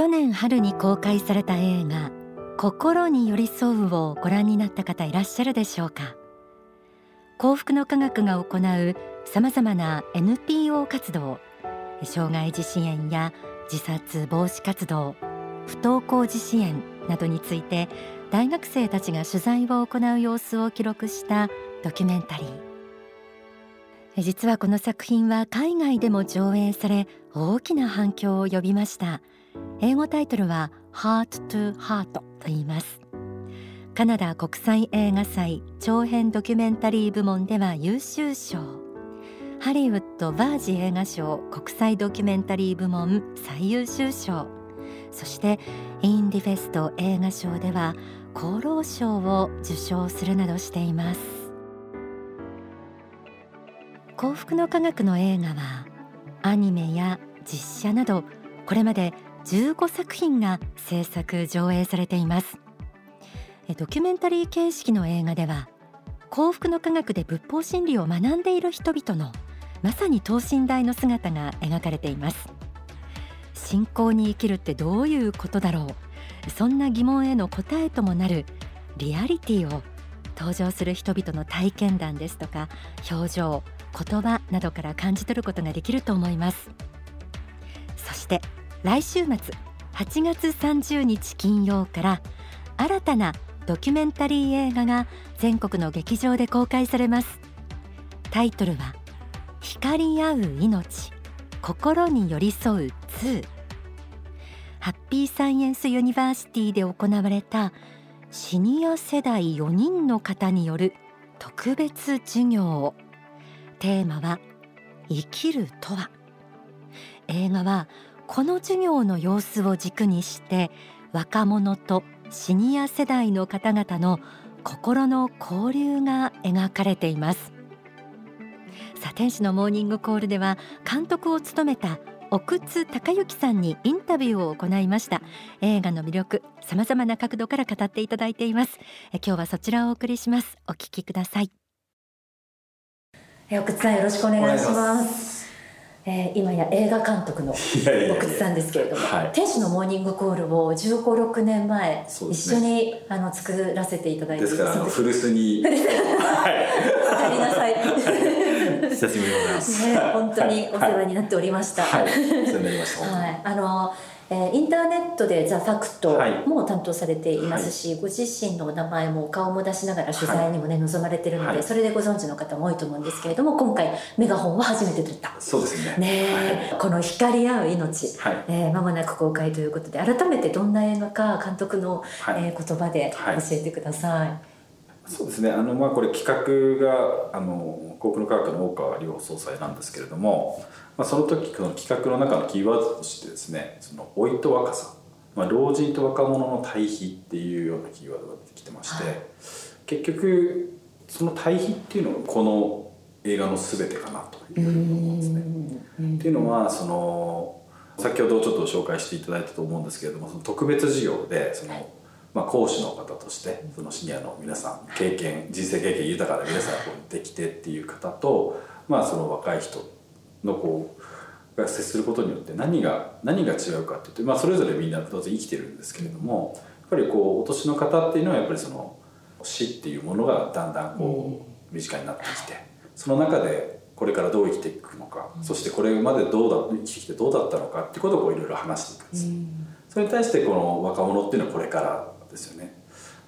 去年春に公開された映画心に寄り添うをご覧になった方いらっしゃるでしょうか。幸福の科学が行うさまざまな NPO 活動障害児支援や自殺防止活動不登校児支援などについて大学生たちが取材を行う様子を記録したドキュメンタリー。実はこの作品は海外でも上映され大きな反響を呼びました。英語タイトルは Heart to Heart と言います。カナダ国際映画祭長編ドキュメンタリー部門では優秀賞。ハリウッドバージ映画賞国際ドキュメンタリー部門最優秀賞。そしてインディフェスト映画賞では厚労省を受賞するなどしています。幸福の科学の映画はアニメや実写などこれまで15作品が制作上映されています。ドキュメンタリー形式の映画では幸福の科学で仏法真理を学んでいる人々のまさに等身大の姿が描かれています。信仰に生きるってどういうことだろう。そんな疑問への答えともなるリアリティを登場する人々の体験談ですとか表情言葉などから感じ取ることができると思います。そして来週末8月30日金曜から新たなドキュメンタリー映画が全国の劇場で公開されます。タイトルは光り合う命心に寄り添う2ハッピーサイエンスユニバーシティで行われたシニア世代4人の方による特別授業テーマは生きるとは。映画はこの授業の様子を軸にして若者とシニア世代の方々の心の交流が描かれています。さあ天使のモーニングコールでは監督を務めた奥津隆之さんにインタビューを行いました。映画の魅力さまざまな角度から語っていただいています。え今日はそちらをお送りします。お聞きください。え奥津さんよろしくお願いします。えー、今や映画監督の奥津さんですけれども、はい、天使のモーニングコールを15、6年前、ね、一緒にあの作らせていただいてですからあの 古巣に、はい、りなさい。久しぶりでございます、ね、本当にお世話になっておりました、はい、はい、お世話になりましたはい。あのえー、インターネットで「ザ・ファクトも担当されていますし、はい、ご自身のお名前も顔も出しながら取材にもね、はい、臨まれてるので、はい、それでご存知の方も多いと思うんですけれども今回メガホンは初めて出た。そうですね。ね、この「光り合う命」はい。えー、間もなく公開ということで改めてどんな映画か監督の、はい、えー、言葉で教えてください。そうですね。あの、まあ、これ企画があの航空の科学の大川亮総裁なんですけれどもまあ、その時この企画の中のキーワードとしてですねその老いと若さ、まあ、老人と若者の対比っていうようなキーワードが出てきてまして、はい、結局その対比っていうのがこの映画の全てかなというふうに思うんですね。っていうのはその先ほどちょっと紹介していただいたと思うんですけれどもその特別授業でその、まあ、講師の方としてそのシニアの皆さん経験人生経験豊かな皆さんができてっていう方と、まあ、その若い人のこうが接することによって何が何が違うかっていって、まあ、それぞれみんな当然生きてるんですけれどもやっぱりこうお年の方っていうのはやっぱりその死っていうものがだんだんこう身近になってきてその中でこれからどう生きていくのか、そしてこれまでどうだ生きてきてどうだったのかっていうことをいろいろ話していくんです、それに対してこの若者っていうのはこれからですよね。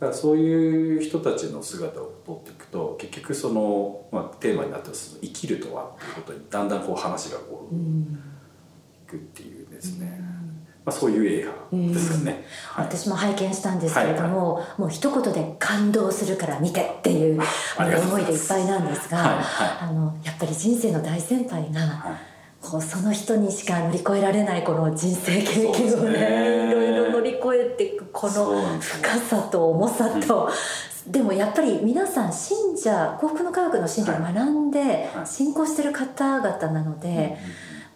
だからそういう人たちの姿を通っていくと結局その、まあ、テーマになってる生きるとはっていうことにだんだんこう話がこう、いくっていうですね、まあ、そういう映画ですかね、はい、私も拝見したんですけれども、はいはい、もう一言で感動するから見てっていう思いでいっぱいなんですが、はいはい、あのやっぱり人生の大先輩が、はい。こうその人にしか乗り越えられないこの人生経験をね、ね、いろいろ乗り越えていくこの深さと重さと、うん、でもやっぱり皆さん信者幸福の科学の信者を学んで信仰してる方々なので、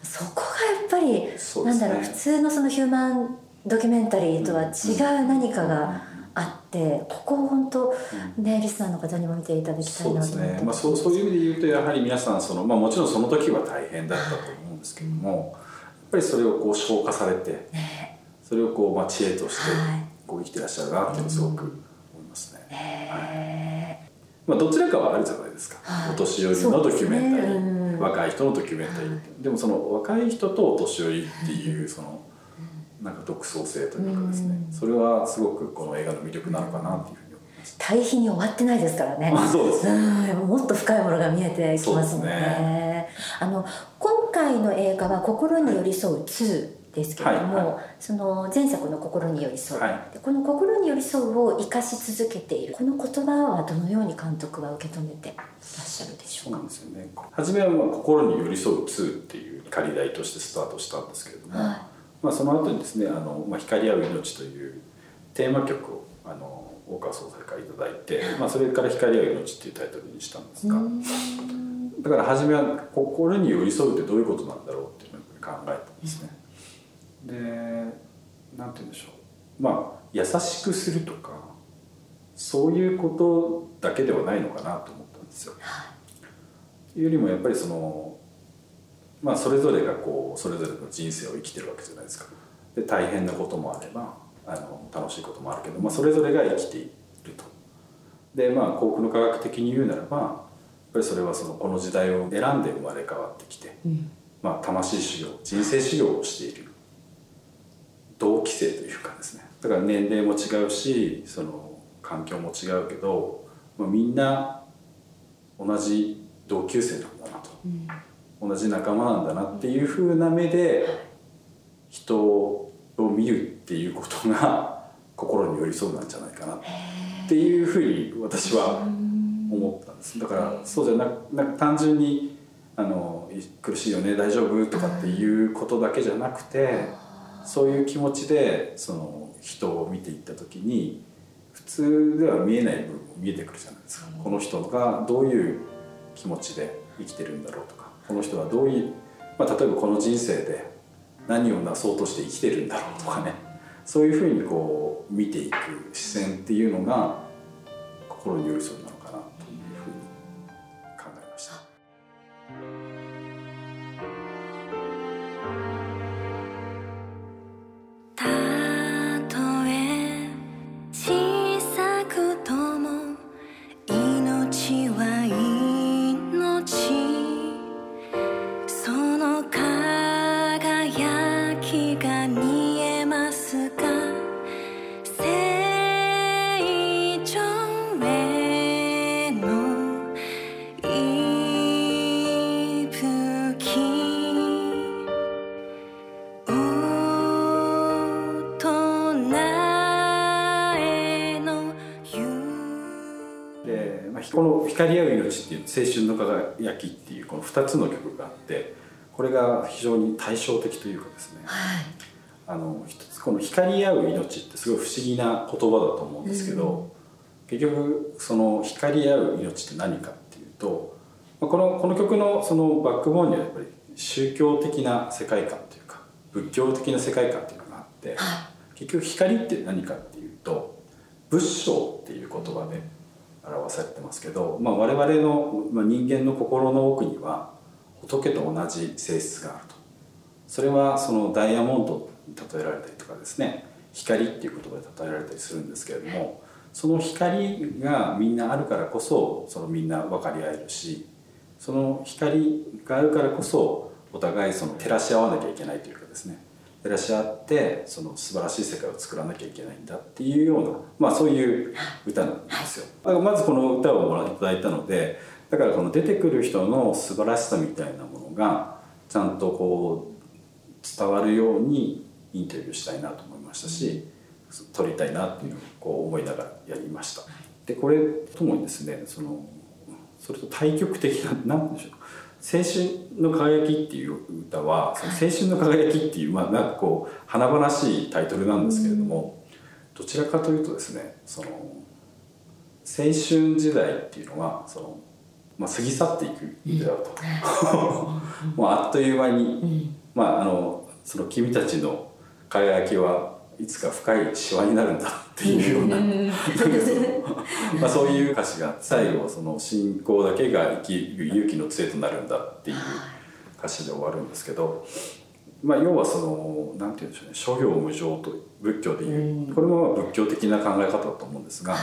そこがやっぱり、ね、なんだろう普通のそのヒューマンドキュメンタリーとは違う何かが。あってここを本当ね、リスナーの方にも見ていただきたいなと思って、ね、まあ、そうそういう意味で言うとやはり皆さんその、まあ、もちろんその時は大変だったと思うんですけども、やっぱりそれをこう消化されて、ね、それをこう、まあ、知恵としてこう生きてらっしゃるなっていうのをすごく思いますね。はい。まあ、どちらかはあるじゃないですか、お年寄りのドキュメンタリー、若い人のドキュメンタリー、でもその若い人とお年寄りっていうそのなんか独創性というかですね、それはすごくこの映画の魅力なのかなっていうふうに思います。対比に終わってないですからね。あそうです。ねもっと深いものが見えてきますもんね。ね。あの今回の映画は「心に寄り添う2」ですけれども、はいはその前作の「心に寄り添う」はい。でこの「心に寄り添う」を生かし続けている。この言葉はどのように監督は受け止めていらっしゃるでしょうか？そうなんですよね。初めはまあ心に寄り添う2っていう仮題としてスタートしたんですけれども、はい。まあ、その後にですね「あのまあ、光り合う命」というテーマ曲をあの大川総裁からいただいて、まあ、それから「光り合う命」っていうタイトルにしたんですがだから初めは心に寄り添うってどういうことなんだろうっていうのを考えたんですね。でなんて言うんでしょうまあ優しくするとかそういうことだけではないのかなと思ったんですよ。というよりもやっぱりそのまあそれぞれがこうそれぞれの人生を生きてるわけじゃないですか。で大変なこともあればあの楽しいこともあるけど、まあ、それぞれが生きていると。でまあ幸福の科学的に言うならばやっぱりそれはそのこの時代を選んで生まれ変わってきて、まあ、魂修行人生修行をしている同期生というかですね。だから年齢も違うしその環境も違うけど、まあ、みんな同じ同級生なんだなと、同じ仲間なんだなっていうふうな目で人を見るっていうことが心に寄り添うなんじゃないかなっていうふうに私は思ったんです。だからそうじゃなく単純にあの苦しいよね大丈夫とかっていうことだけじゃなくてそういう気持ちでその人を見ていった時に普通では見えない部分も見えてくるじゃないですか。この人がどういう気持ちで生きてるんだろうとか。この人はどういう、まあ、例えばこの人生で何をなそうとして生きてるんだろうとかね。そういうふうにこう見ていく視線っていうのが心に寄り添うまあ、この「光り合う命」っていう「青春の輝き」っていうこの2つの曲があってこれが非常に対照的というかですね、あの一つこの「光り合う命」ってすごい不思議な言葉だと思うんですけど、結局その光り合う命って何かっていうと、まあ、このこの曲のそのバックボーンにはやっぱり宗教的な世界観というか仏教的な世界観っていうのがあって、結局光って何かっていうと仏性っていう言葉で表されてますけど、まあ、我々の、ま、人間の心の奥には仏と同じ性質があると。それはそのダイヤモンドに例えられたりとかですね光っていう言葉で例えられたりするんですけれどもその光がみんなあるからこそそのみんな分かり合えるしその光があるからこそお互いその照らし合わなきゃいけないというかですね。照らし合ってその素晴らしい世界を作らなきゃいけないんだっていうような、まあ、そういう歌なんですよ。だからまずこの歌をもらっていただいたのでだからこの出てくる人の素晴らしさみたいなものがちゃんとこう伝わるようにインタビューしたいなと思いましたし撮りたいなっていうのをこう思いながらやりました。でこれともにですねそのそれと対極的な何でしょう青春の輝きっていう歌はその青春の輝きっていうまあなんかこう華々しいタイトルなんですけれども、どちらかというとですねその青春時代っていうのはその、まあ、過ぎ去っていくんだよと、もうあっという間に、まああのその君たちの輝きはいつか深いシワになるんだっていうような。まあそういう歌詞が最後その信仰だけが生きる勇気の杖となるんだっていう歌詞で終わるんですけどまあ、要はそのなんて言うんでしょうね諸行無常と仏教でいう、これも仏教的な考え方だと思うんですが、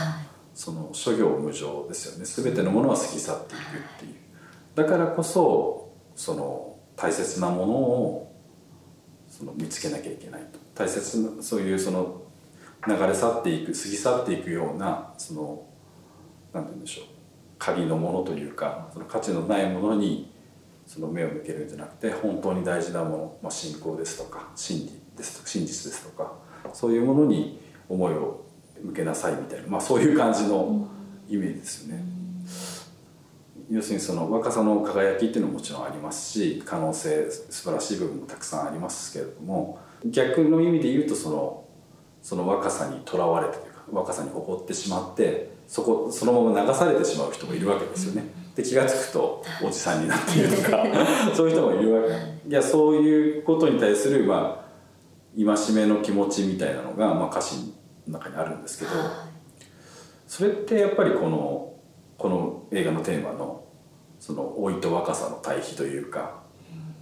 その諸行無常ですよね。全てのものは過ぎ去っていくっていう。だからこそその大切なものをその見つけなきゃいけないと。大切なそういうその流れ去っていく過ぎ去っていくようなそのなんて言うんでしょう鍵のものというかその価値のないものにその目を向けるんじゃなくて本当に大事なもの、まあ、信仰ですとか真理ですとか真実ですとかそういうものに思いを向けなさいみたいな、まあ、そういう感じのイメージですよね。要するにその若さの輝きっていうのももちろんありますし可能性素晴らしい部分もたくさんありますけれども逆の意味で言うとそのその若さにとらわれてというか若さに怒ってしまってそこそのまま流されてしまう人もいるわけですよね。で気が付くとおじさんになっているとか そういう人もいるわけ。いやそういうことに対するまあ戒めの気持ちみたいなのが、まあ、歌詞の中にあるんですけどそれってやっぱりこのこの映画のテーマのその老いと若さの対比というか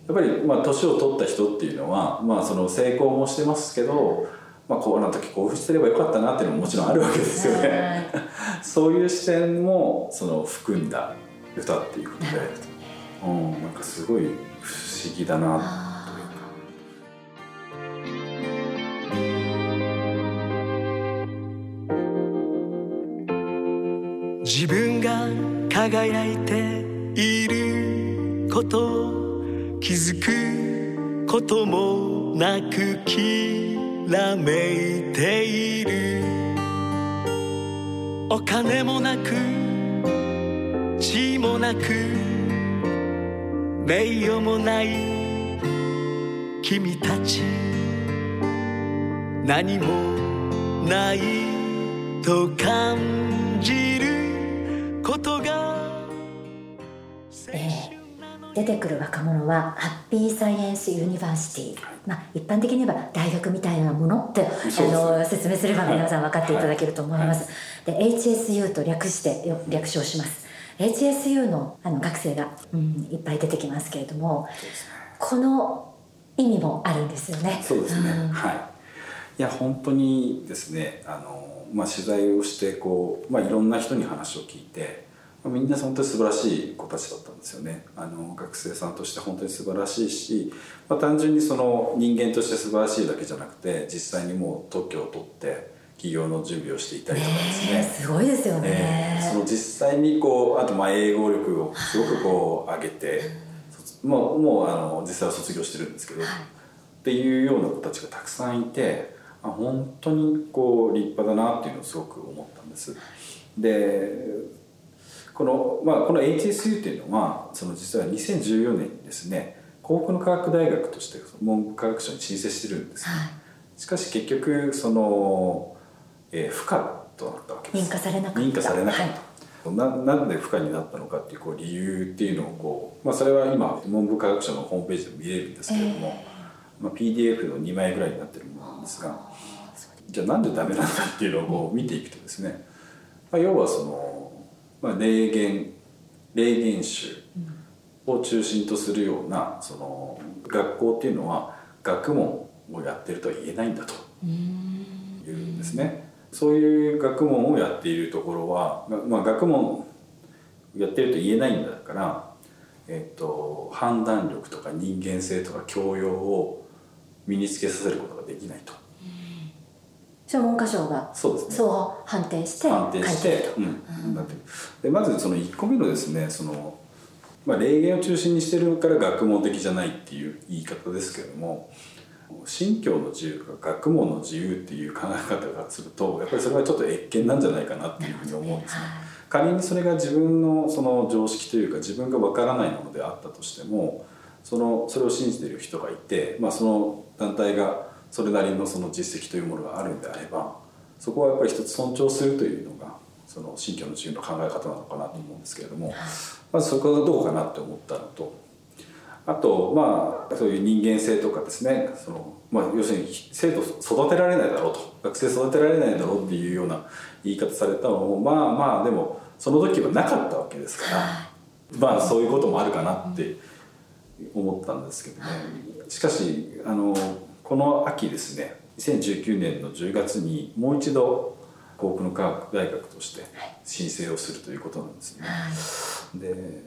やっぱりまあ年を取った人っていうのは、まあ、その成功もしてますけど、まあ、こうな時興奮してればよかったなっていうのももちろんあるわけですよね。そういう視点もその含んだ歌っていうことで、うん、なんかすごい不思議だなというか。自分が輝いていること気づくこともなくきらめいている。お金もなく地もなく名誉もない君たち。何もないと感じることが出てくる若者はハッピーサイエンスユニバーシティ、まあ、一般的に言えば大学みたいなものってあの説明すれば皆さん分かっていただけると思います、で HSU と略してよ略称します。HSU のあの学生が、うん、いっぱい出てきますけれどもこの意味もあるんですよね。そうですね、ん。はい。いや本当にですねあの、まあ、取材をしてこう、まあ、いろんな人に話を聞いて、まあ、みんな本当に素晴らしい子たちだったんですよね。あの学生さんとして本当に素晴らしいし、まあ、単純にその人間として素晴らしいだけじゃなくて実際にもう特許を取って企業の準備をしていたりとかですね。すごいですよね、えーその実際にこうあとまあ英語力をすごくこう上げて、卒もうもうあの実際は卒業してるんですけど、っていうような子たちがたくさんいてあ本当にこう立派だなっていうのをすごく思ったんです。でこの,、まあ、この HSU っていうのはその実は2014年にですね幸福の科学大学として文部科学省に申請してるんです、はい。しかし結局その、えー不可となったわけです。認可されなかった。認可されなかった、ななんで不可になったのかっていうこう理由っていうのをこう、まあ、それは今文部科学省のホームページでも見れるんですけれども、まあ、PDF の2枚ぐらいになってるものなんですがじゃあなんでダメなんだっていうのをこう見ていくとですね、まあ、要はその、まあ、霊言霊言集を中心とするようなその学校っていうのは学問をやってるとは言えないんだというんですね。そういう学問をやっているところは、まあ、学問をやってると言えないんだから、えっと判断力とか人間性とか教養を身につけさせることができないとそれは文科省がそうですね。そう判定して判定してでまずその1個目のですねその、まあ、霊言を中心にしてるから学問的じゃないっていう言い方ですけれども信教の自由とか学問の自由っていう考え方がするとやっぱりそれはちょっと越見なんじゃないかなっていうふうに思うんですね。仮にそれが自分のその常識というか自分がわからないものであったとしてもそのそれを信じている人がいて、まあ、その団体がそれなりのその実績というものがあるんであればそこはやっぱり一つ尊重するというのがその信教の自由の考え方なのかなと思うんですけれどもまずそこがどうかなって思ったのとあとまあそういう人間性とかですねその、まあ、要するに生徒育てられないだろうと学生育てられないだろうっていうような言い方されたのもまあまあでもその時はなかったわけですから、まあそういうこともあるかなって思ったんですけどね。しかしあのこの秋ですね2019年の10月にもう一度幸福の科学大学として申請をするということなんですね。はい、で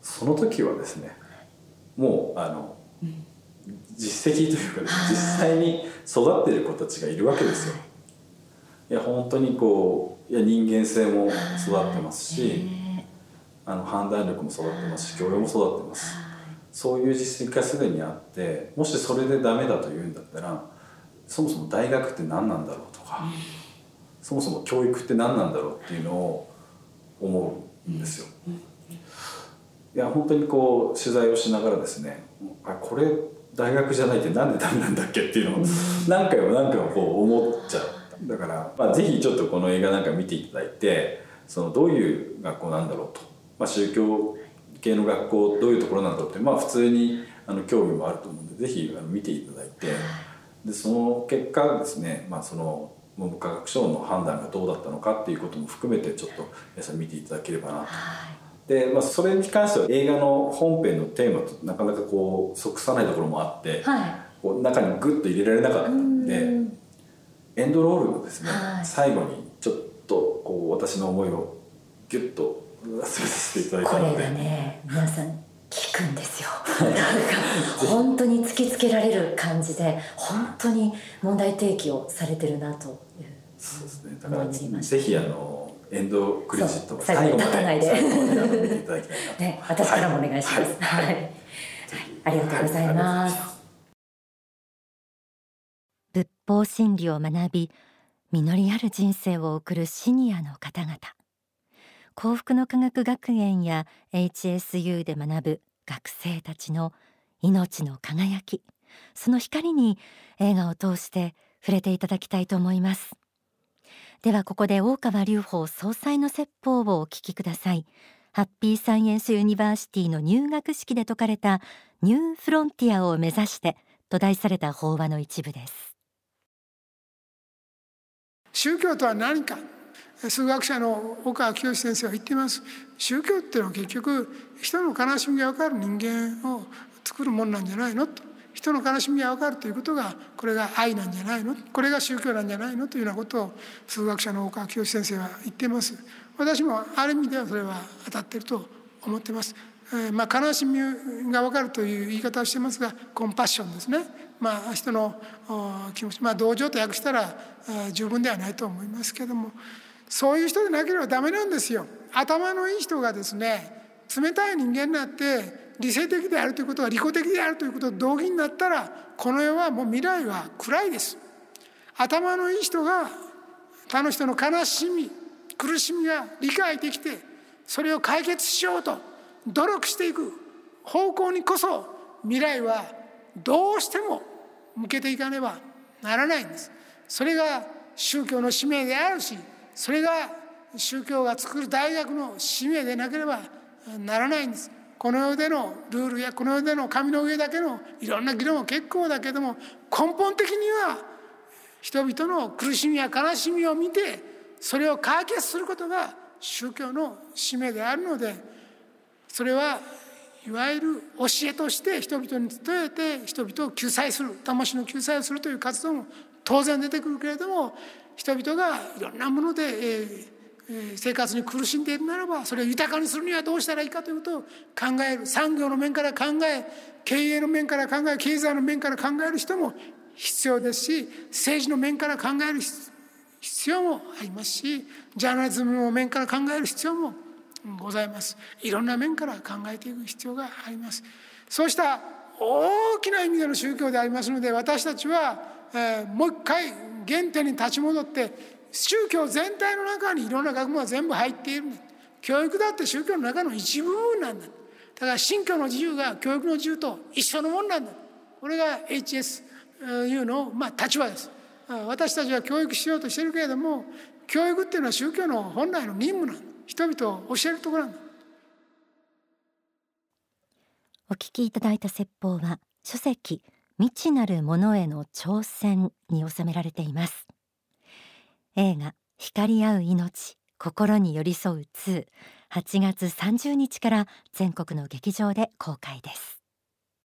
その時はですねもうあの、うん、実績というか、ね、実際に育っている子たちがいるわけですよ。い。や本当にこういや人間性も育ってますし、あの判断力も育ってますし教養も育ってます。そういう実績がすでにあってもしそれでダメだというんだったらそもそも大学って何なんだろうとか、うん、そもそも教育って何なんだろうっていうのを思うんですよ。うん、いや本当にこう取材をしながらですねあこれ大学じゃないってなんでダメなんだっけっていうのを何回も何回もこう思っちゃうだから、まあ、ぜひちょっとこの映画なんか見ていただいてそのどういう学校なんだろうと、まあ、宗教系の学校どういうところなんだろうってまあ普通にあの興味もあると思うんでぜひ見ていただいてでその結果ですね、まあ、その文部科学省の判断がどうだったのかっていうことも含めてちょっと皆さん見ていただければなと。で、まあ、それに関しては映画の本編のテーマとなかなかこう即さないところもあって、はい、こう中にグッと入れられなかったんでエンドロールのですね、はい、最後にちょっとこう私の思いをギュッとさせていただいたので。これがね皆さん聞くんですよ。なんか本当に突きつけられる感じで本当に問題提起をされてるなというそうですね。だからぜひあのエンドクレジット最後まで立たないで。ね、私からもお願いします、はい、はい、ありがとうございます、仏法真理を学び実りある人生を送るシニアの方々幸福の科学学園や HSU で学ぶ学生たちの命の輝きその光に映画を通して触れていただきたいと思います。ではここで大川隆法総裁の説法をお聞きください。ハッピーサイエンスユニバーシティの入学式で説かれたニューフロンティアを目指してと題された法話の一部です。宗教とは何か？数学者の岡清先生は言っています。宗教っていうのは結局人の悲しみが分かる人間を作るもんなんじゃないのと。人の悲しみが分かるということがこれが愛なんじゃないの。これが宗教なんじゃないのというようなことを数学者の岡清先生は言っています。私もある意味ではそれは当たっていると思ってます、えー、まあ悲しみが分かるという言い方をしてますがコンパッションですね。まあ人の気持ちまあ同情と訳したら十分ではないと思いますけれども。そういう人でなければダメなんですよ。頭のいい人がですね冷たい人間になって理性的であるということは利己的であるということと同義になったらこの世はもう未来は暗いです。頭のいい人が他の人の悲しみ苦しみが理解できてそれを解決しようと努力していく方向にこそ未来はどうしても向けていかねばならないんです。それが宗教の使命であるしそれが宗教が作る大学の使命でなければならないんです。この世でのルールやこの世での紙の上だけのいろんな議論は結構だけども根本的には人々の苦しみや悲しみを見てそれを解決することが宗教の使命であるのでそれはいわゆる教えとして人々に伝えて人々を救済する魂の救済をするという活動も当然出てくるけれども人々がいろんなもので、えー、生活に苦しんでいるならばそれを豊かにするにはどうしたらいいかということを考える。産業の面から考え経営の面から考え経済の面から考える人も必要ですし政治の面から考える必要もありますしジャーナリズムの面から考える必要もございます。いろんな面から考えていく必要があります。そうした大きな意味での宗教でありますので私たちは、えー、もう一回原点に立ち戻って宗教全体の中にいろんな学問が全部入っている教育だって宗教の中の一部分なんだ。だから信教の自由が教育の自由と一緒のもんなんだ。これが HSU の、まあ、立場です。私たちは教育しようとしてるけれども教育っていうのは宗教の本来の任務なんだ。人々を教えるところなんだ。お聞きいただいた説法は書籍未知なるものへの挑戦に収められています。映画光り合う命心に寄り添う2 8月30日から全国の劇場で公開です。